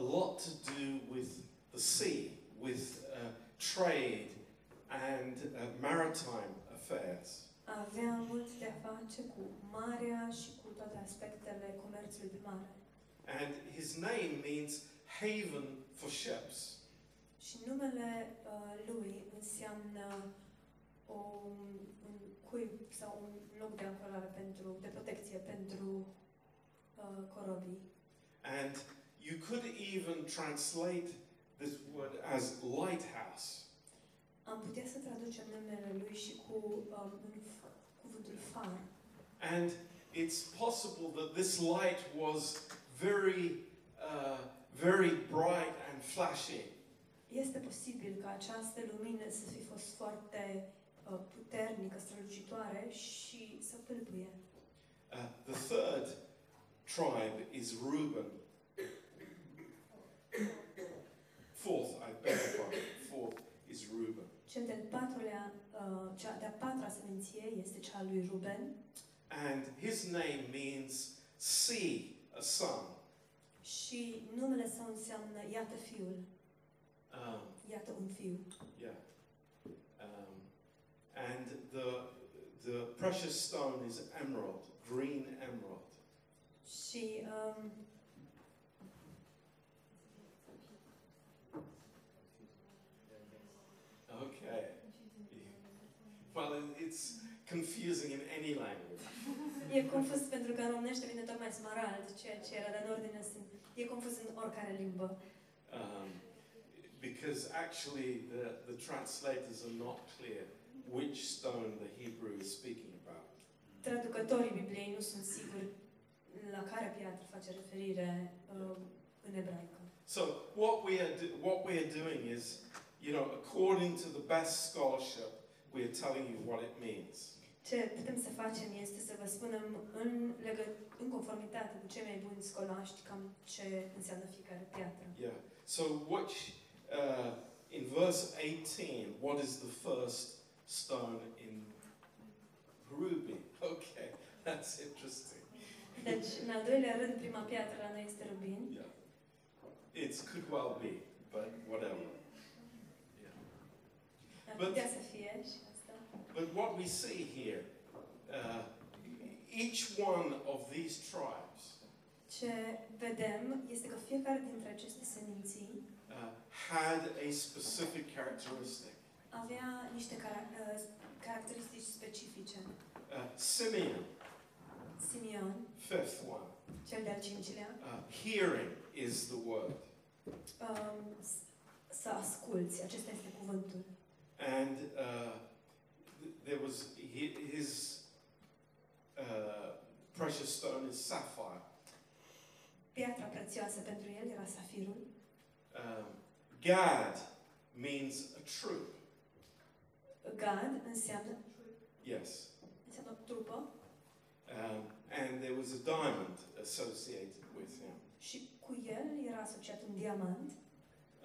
A: a lot to do with the sea, with uh, trade and uh, maritime affairs.
B: avea mult de a face cu marea și cu toate aspectele comerțului pe mare.
A: And his name means haven for ships.
B: Și numele uh, lui înseamnă o, un cuib sau un loc de ancorare pentru, de protecție pentru uh, corobii.
A: And you could even translate this word as lighthouse.
B: Am putea să traducem numele lui și cu um, un, f- cuvântul far.
A: And it's possible that this light was very, uh, very bright and flashy.
B: Este posibil ca această lumină să fi fost foarte uh, puternică, strălucitoare și să pâlpâie.
A: Uh, the third tribe is Reuben. Fourth, I beg your pardon. Fourth is Reuben.
B: Cel de-al patrulea, uh, cea de-a patra seminție este cea a lui Ruben
A: And his name means sea, a sun.
B: Și numele său înseamnă iată fiul,
A: Um,
B: iată un fiu.
A: yeah. Um, and the, the precious stone is emerald, green emerald.
B: Și um,
A: Okay. Well, it's confusing in any language.
B: e confuz pentru că în românește vine tocmai smarald, ceea ce era, în ordine. E confuz în oricare limbă.
A: Um, because actually the, the translators are not clear which stone the Hebrew is speaking about.
B: Traducătorii Bibliei nu sunt siguri la care piatră face referire uh, în ebraică.
A: So what we are do- what we are doing is, you know, according to the best scholarship, we are telling you what it means.
B: Ce putem să facem este să vă spunem în, legă, în conformitate cu cei mai buni scolaști cam ce înseamnă fiecare piatră.
A: Yeah. So which uh, in verse 18, what is the first stone in ruby? Okay, that's interesting.
B: Deci, în al doilea rând, prima piatră noi este rubin.
A: Yeah. It could well be, but whatever. Yeah. But-
B: putea să fie și asta.
A: But what we see here, uh, each one of these tribes
B: Ce vedem este că fiecare dintre aceste seminții
A: uh, had a specific characteristic.
B: avea niște cara- uh, caracteristici specifice.
A: Uh, Simeon,
B: Simeon,
A: fifth one,
B: cel de-al cincilea,
A: uh, hearing is the word.
B: um, s- să asculți, acesta este cuvântul.
A: And uh, th- there was hi- his uh, precious stone is sapphire.
B: Piatra prețioasă pentru el era safirul.
A: Um, Gad means a troop.
B: Gad înseamnă,
A: Yes.
B: înseamnă trupă
A: Um, and there was a diamond associated with him.
B: și cu el era asociat un diamant,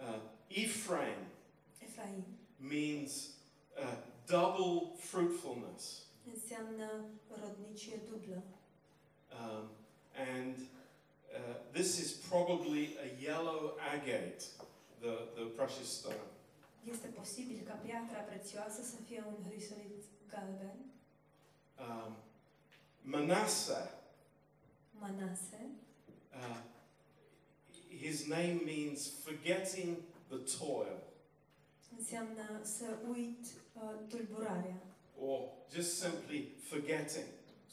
A: Uh, Ephraim
B: Efraim.
A: means uh, double fruitfulness.
B: Înseamnă rodnicie dublă.
A: Um, and uh, this is probably a yellow agate, the, the precious stone.
B: Este posibil ca piatra prețioasă să fie un hrisolit galben,
A: Um, Manasseh,
B: Manase.
A: uh, his name means forgetting the toil,
B: Înseamnă să uit uh, tulburarea
A: or just simply forgetting.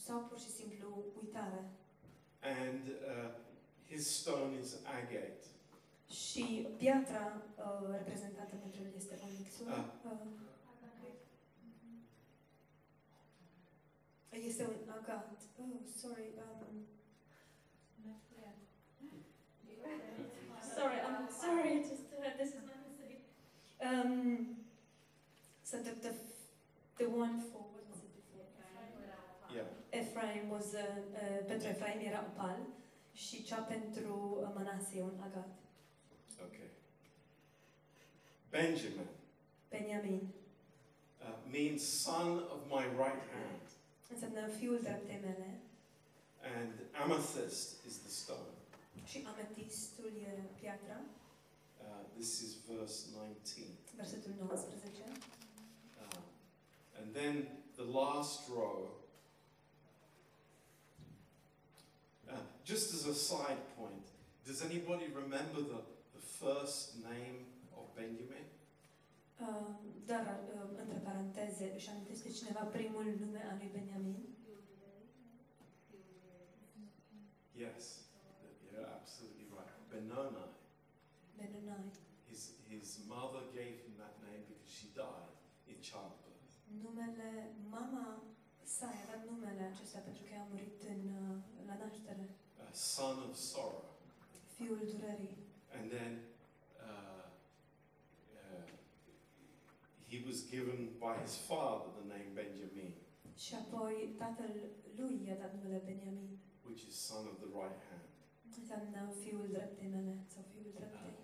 B: sau pur și simplu uitare.
A: And uh, his stone is agate.
B: Și piatra uh, reprezentată pentru el este onixul.
A: Ah.
B: Uh, este un agat. Oh, sorry. Um, sorry, I'm sorry. Just uh, this is my mistake. Um, so the, the the one for what was it before?
A: Yeah.
B: Ephraim was uh, uh, pentru Ephraim era opal și cea pentru uh, Manase e un agat.
A: Okay. Benjamin
B: Benjamin
A: uh, means son of my right hand,
B: înseamnă fiul dreptei mele
A: and amethyst is the stone.
B: și ametistul e piatra,
A: Uh, this is verse 19.
B: versetul 19.
A: Uh, and then the last row. Uh, just as a side point, does anybody remember the, the first name of Benjamin?
B: Uh, dar, uh, între paranteze, își amintește cineva primul nume al lui Benjamin?
A: Yes, you're absolutely right. Benoni.
B: Benonai.
A: His, his mother gave him that name because she died in childbirth.
B: Numele, mama sa i-a dat numele acesta pentru că ea a murit în, uh, la naștere.
A: Uh, son of sorrow.
B: Fiul durerii.
A: And then uh, uh, he was given by his father the name Benjamin,
B: Și apoi tatăl lui i-a dat numele Benjamin.
A: which is son of the right hand.
B: Înseamnă fiul dreptei mele sau fiul dreptei.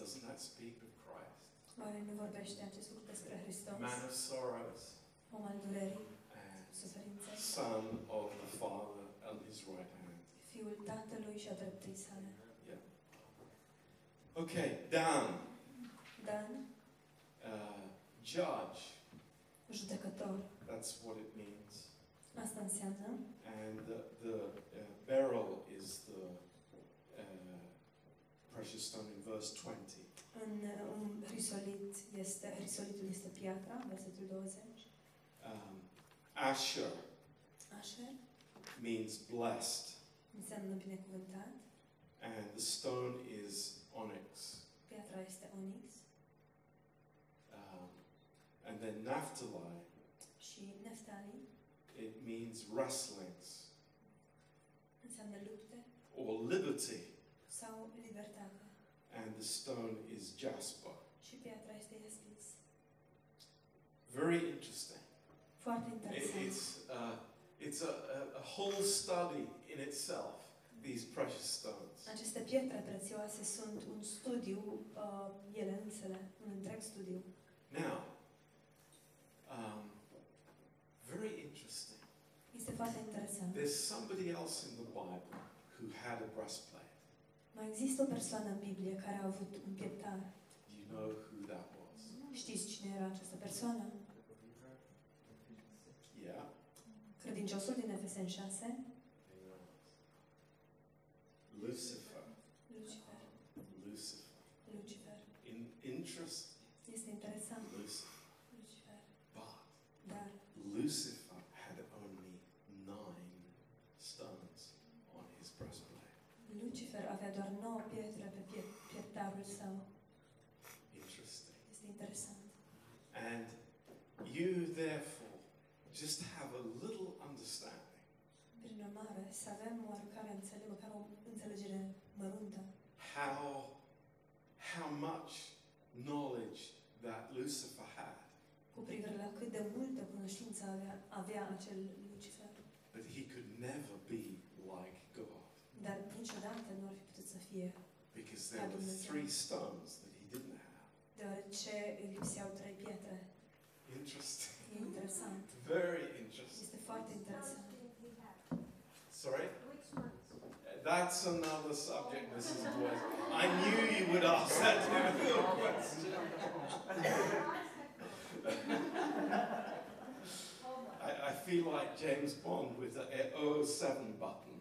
A: Doesn't that speak of Christ?
B: Oare nu vorbește acest lucru despre Hristos?
A: Man of sorrows
B: Om al durerii,
A: and
B: suferinței,
A: son of the Father on his right hand.
B: fiul tatălui și a dreptei sale.
A: Okay, Dan,
B: Dan,
A: uh, judge.
B: judecător,
A: That's what it means.
B: asta înseamnă.
A: And the, the uh, beryl is the uh, precious stone in verse 20.
B: În un risolit este, risolitul este piatra, versetul 20.
A: Um, Asher
B: Asher
A: means blessed,
B: înseamnă binecuvântat,
A: and the stone is onyx.
B: piatra este onix
A: Um, and then Naphtali,
B: și
A: it means wrestlings
B: înseamnă lupte
A: or liberty,
B: sau libertate.
A: and the stone is jasper.
B: Și piatra este iaspis.
A: Very interesting.
B: Foarte
A: It- it's uh, it's a, a, a whole study in itself. These precious stones.
B: Aceste pietre prețioase sunt un studiu, uh, ele însele, un întreg studiu.
A: Now, um, very interesting.
B: Este foarte interesant.
A: There's somebody else in the Bible who had a breastplate.
B: Mai există o persoană în Biblie care a avut un pieptar.
A: Do you know who that was?
B: Știți cine era această persoană?
A: Yeah.
B: Credinciosul din Efeseni 6,
A: Lucifer.
B: Lucifer.
A: Lucifer.
B: Lucifer.
A: In, interest,
B: Este interesant.
A: Lucifer.
B: Lucifer.
A: But
B: Dar
A: Lucifer had only nine stones on his breastplate.
B: Lucifer avea doar 9 pietre pe pie- pieptarul său.
A: Interesting.
B: Este interesant.
A: And you, therefore,
B: să avem oarecare înțelegere, măcar o înțelegere măruntă.
A: how, how much knowledge that Lucifer had.
B: cu privire la cât de multă cunoștință avea, avea acel Lucifer.
A: But he could never be like God
B: Dar niciodată nu ar fi putut să fie,
A: because there were three stones that he didn't have.
B: deoarece îi lipseau trei pietre.
A: Interesting.
B: E interesant.
A: Very interesting.
B: Este foarte interesant.
A: Sorry? That's another subject, Mrs. Boyce. I knew you would ask that difficult question. I, I feel like James Bond with the 007 button.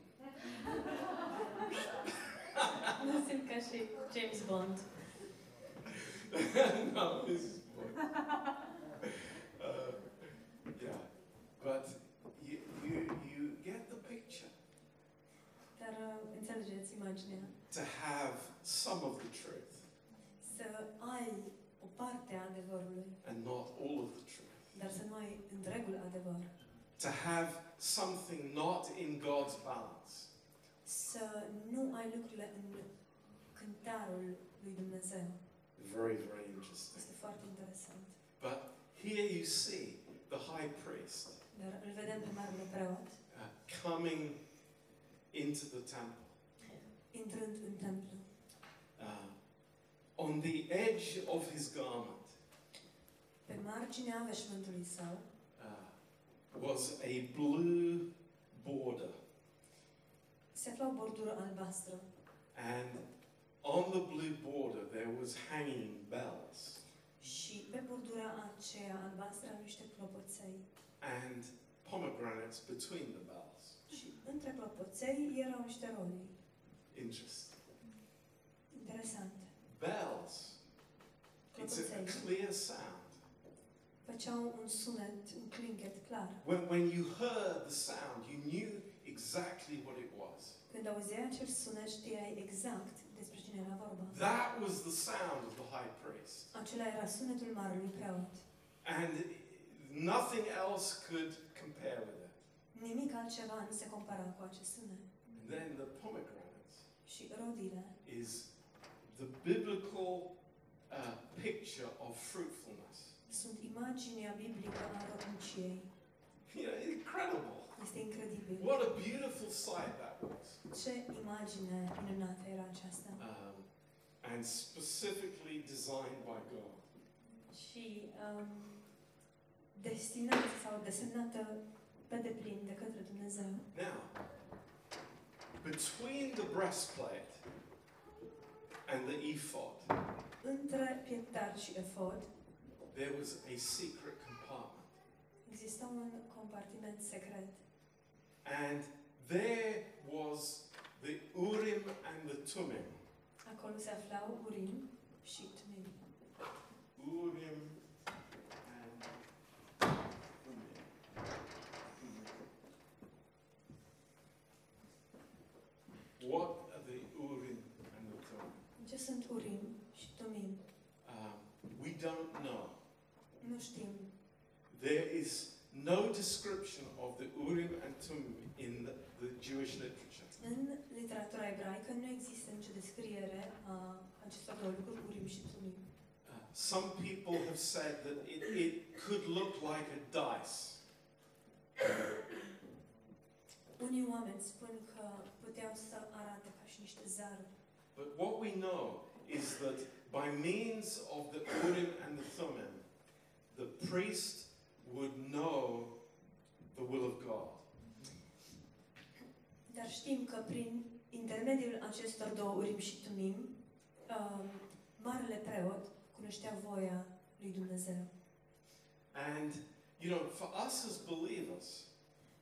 B: Nu simt ca James Bond.
A: no, Mrs. Boyce. Uh, yeah, but you, you, you get the picture.
B: Uh, înțelegeți imaginea.
A: To have some of the truth
B: Să ai o parte a adevărului,
A: and not all of the truth.
B: dar să nu ai întregul adevăr.
A: To have something not in God's balance.
B: Să nu ai lucrurile în cântarul lui Dumnezeu.
A: Very, very interesting.
B: Este foarte interesant.
A: But here you see the high priest
B: Dar îl vedem pe marele preot
A: uh, coming into the temple.
B: intrând în templu.
A: Uh, on the edge of his garment
B: Pe marginea veșmântului său
A: uh, was a blue border,
B: se afla o bordură albastră
A: and on the blue border there was hanging bells
B: și pe bordura aceea albastră niște clopoței
A: and pomegranates between the bells.
B: Între clopoței erau niște rolii.
A: Interesting.
B: Interesant.
A: Bells. It's a, clear sound.
B: făceau un sunet, un clinchet clar.
A: When, when you heard the sound, you knew exactly what it was.
B: Când auzeai acel sunet, știai exact despre cine era vorba.
A: That was the sound of the high priest.
B: Acela era sunetul marelui preot.
A: And nothing else could compare with it.
B: Nimic altceva nu se compara cu acest sunet.
A: And then the pomegranates
B: Și rodile
A: is the biblical uh, picture of fruitfulness.
B: sunt imaginea biblică a rodniciei.
A: You know, incredible.
B: Este incredibil.
A: What a beautiful sight that was.
B: Ce imagine minunată era aceasta.
A: Um, and specifically designed by God.
B: Și um, destinată sau desemnată pe deplin de către Dumnezeu.
A: Now, between the breastplate and the ephod,
B: Între pieptar și efod
A: there was a secret compartment.
B: exista un compartiment secret.
A: And there was the Urim and the Tumim.
B: Acolo se aflau Urim și Tumim.
A: Urim and Thummim. What are the Urim and the Thummim?
B: Ce sunt Urim și Tumim?
A: Um, we don't know.
B: Nu știm.
A: There is no description of the Urim and Thummim in the, the Jewish literature.
B: În literatura ebraică nu există nicio descriere a acestor două lucruri, Urim și Tumim.
A: Uh, some people have said that it, it could look like a dice.
B: Unii oameni spun că puteau să arate ca și niște zaruri.
A: But what we know is that by means of the Urim and the Thummim, the priest would know the will of God.
B: Dar știm că prin intermediul acestor două Urim și Tumim, um, Marele Preot cunoștea voia lui Dumnezeu.
A: And, you know, for us as believers,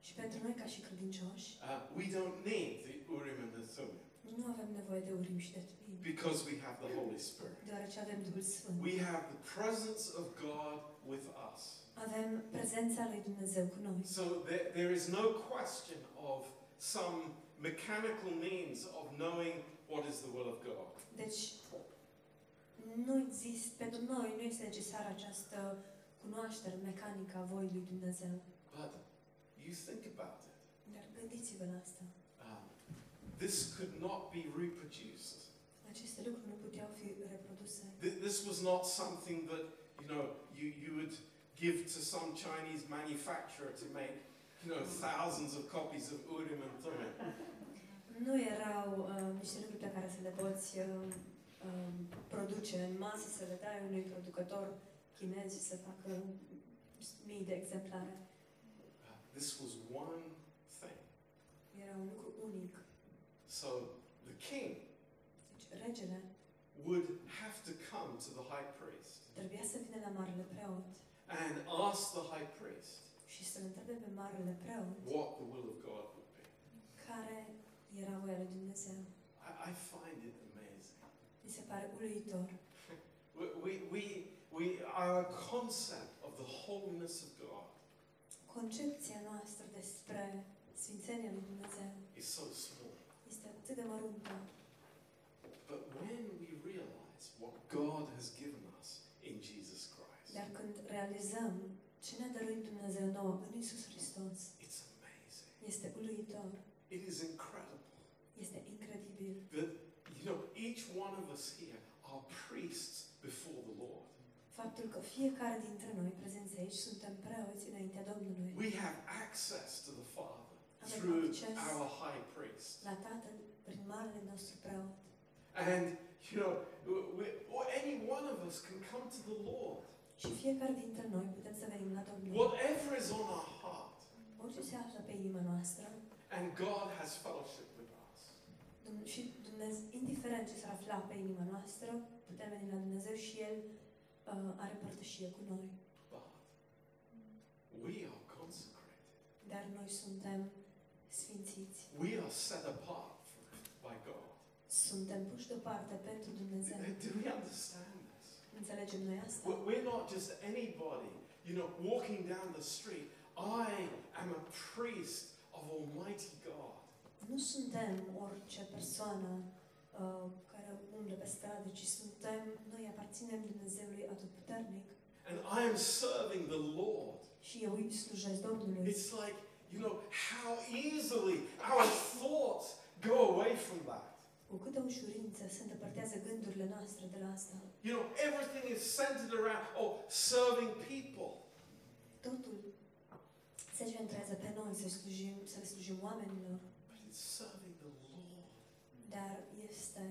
B: Și pentru noi ca și credincioși,
A: uh, we don't need the Urim and the Thummim
B: nu avem nevoie de Urim și de Tumim,
A: because we have the Holy Spirit.
B: deoarece avem Duhul Sfânt.
A: We have the presence of God with us.
B: Avem prezența lui Dumnezeu cu noi.
A: So there, there is no question of some mechanical means of knowing what is the will of God.
B: Deci, nu există, pentru noi nu este necesară această cunoaștere mecanică a voii lui Dumnezeu.
A: But you think about it.
B: Dar gândiți-vă la asta.
A: Um, this could not be reproduced.
B: Aceste lucruri nu puteau fi reproduse.
A: Th- This was not something that, you know, you, you would give to some Chinese manufacturer to make, you know, thousands of copies of Urim and Thummim.
B: Nu erau uh, niște lucruri pe care să le poți uh, um, produce în masă, să le dai unui producător chinez și să facă mii de exemplare.
A: Uh, this was one thing.
B: Era un lucru unic.
A: So the king
B: Deci, regele
A: would have to come to the high priest
B: trebuia să vină la Marele Preot
A: and ask the high priest
B: și să-l întrebe pe Marele Preot
A: what the will of God would be.
B: care era voia lui Dumnezeu.
A: I, I find it amazing.
B: Mi se pare uluitor.
A: We, we, we, we, our concept of the holiness of God
B: Concepția noastră despre Sfințenia lui Dumnezeu
A: is so small.
B: este atât de măruntă.
A: But when we realize what God has given
B: Dar când realizăm ce ne-a dăruit Dumnezeu nouă în Isus Hristos,
A: it's amazing.
B: este uluitor,
A: It is incredible
B: este incredibil.
A: that, you know, each one of us here are priests before the Lord.
B: Faptul că fiecare dintre noi prezenți aici suntem preoți înaintea Domnului.
A: We have access to the Father
B: Avem
A: through our high priest.
B: la Tatăl prin Marele nostru preot.
A: And, you know, we, or any one of us can come to the Lord.
B: Și fiecare dintre noi putem să venim la Domnul.
A: Whatever is on our heart,
B: Orice se află pe inima noastră,
A: and God has fellowship with us.
B: Dum- și Dumnezeu, indiferent ce s-ar afla pe inima noastră, putem veni la Dumnezeu și El uh, are părtășie cu noi.
A: But we are consecrated.
B: Dar noi suntem sfințiți.
A: We are set apart for, by God.
B: Suntem puși deoparte pentru Dumnezeu.
A: Do we understand this?
B: Înțelegem noi asta?
A: We're not just anybody, you know, walking down the street. I am a priest of Almighty God.
B: Nu suntem orice persoană uh, care umblă pe stradă, ci suntem, noi aparținem Dumnezeului Atotputernic
A: And I am serving the Lord.
B: și eu îi slujesc Domnului.
A: It's like, you know, how easily our thoughts go away from that.
B: Cu câtă ușurință se îndepărtează gândurile noastre de la asta.
A: You know, everything is centered around, oh, serving people.
B: Totul se centrează pe noi să slujim, să slujim oamenilor,
A: But it's serving the Lord.
B: dar este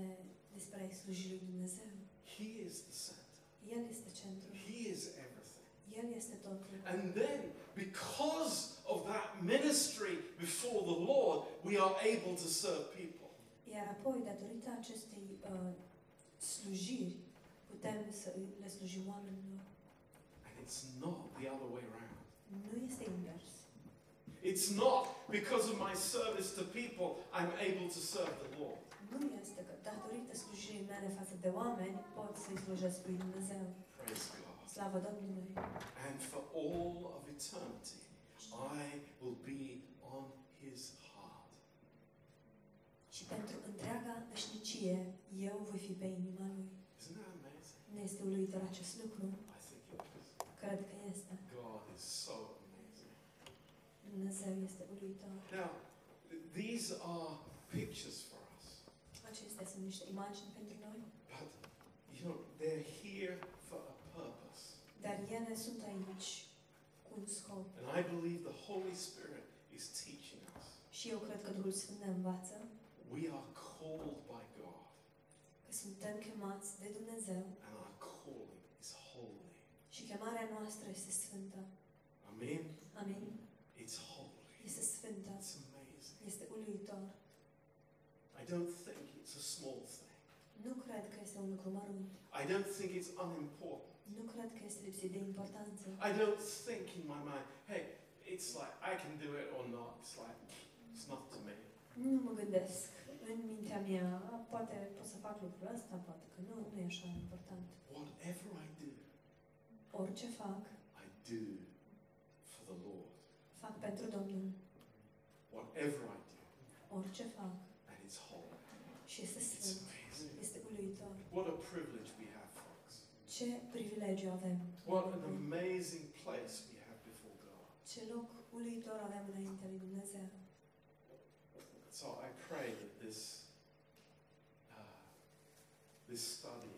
B: despre a-i sluji lui Dumnezeu.
A: He is the center.
B: El este centrul.
A: He is everything.
B: El este totul.
A: And then, because of that ministry before the Lord, we are able to serve people.
B: Iar apoi, datorită acestei uh, slujiri putem să le slujim oamenilor.
A: And it's not the other way around.
B: Nu este invers.
A: It's not because of my service to people I'm able to serve the Lord.
B: Nu este că datorită slujirii mele față de oameni pot să-i slujesc lui Dumnezeu.
A: Praise God.
B: Slavă Domnului!
A: And for all of eternity, I will be on his heart.
B: Și pentru întreaga veșnicie, eu voi fi pe inima lui.
A: Isn't that amazing?
B: Nu este uluitor acest lucru?
A: I think it is.
B: Cred că este.
A: God is so amazing.
B: Dumnezeu este uluitor.
A: Now, these are pictures for us,
B: Acestea sunt niște imagini pentru noi,
A: but you know, they're here for a purpose.
B: dar ele sunt aici cu un scop.
A: And I believe the Holy Spirit is teaching us.
B: Și eu cred că Duhul Sfânt ne învață
A: We are called by God,
B: că suntem chemați de Dumnezeu
A: and our calling is holy.
B: și chemarea noastră este sfântă.
A: Amen.
B: Amin?
A: It's holy.
B: Este sfântă.
A: It's amazing.
B: Este uluitor.
A: I don't think it's a small thing.
B: Nu cred că este un lucru mărunt.
A: I don't think it's unimportant.
B: Nu cred că este lipsit de importanță.
A: I don't think in my mind, hey, it's like I can do it or not. It's like it's not to me.
B: Nu mă gândesc în mintea mea, "A, poate pot să fac lucrul ăsta, poate că nu, nu e așa important.
A: Whatever I do,
B: Orice fac,
A: I do for the Lord.
B: fac pentru Domnul.
A: Whatever I do,
B: Orice fac.
A: and it's holy.
B: Și este
A: It's
B: sfânt.
A: amazing.
B: Este uluitor.
A: What a privilege we have, folks.
B: Ce privilegiu avem.
A: What an amazing place we have before God.
B: Ce loc uluitor avem înaintea lui Dumnezeu.
A: So I pray that this uh, this study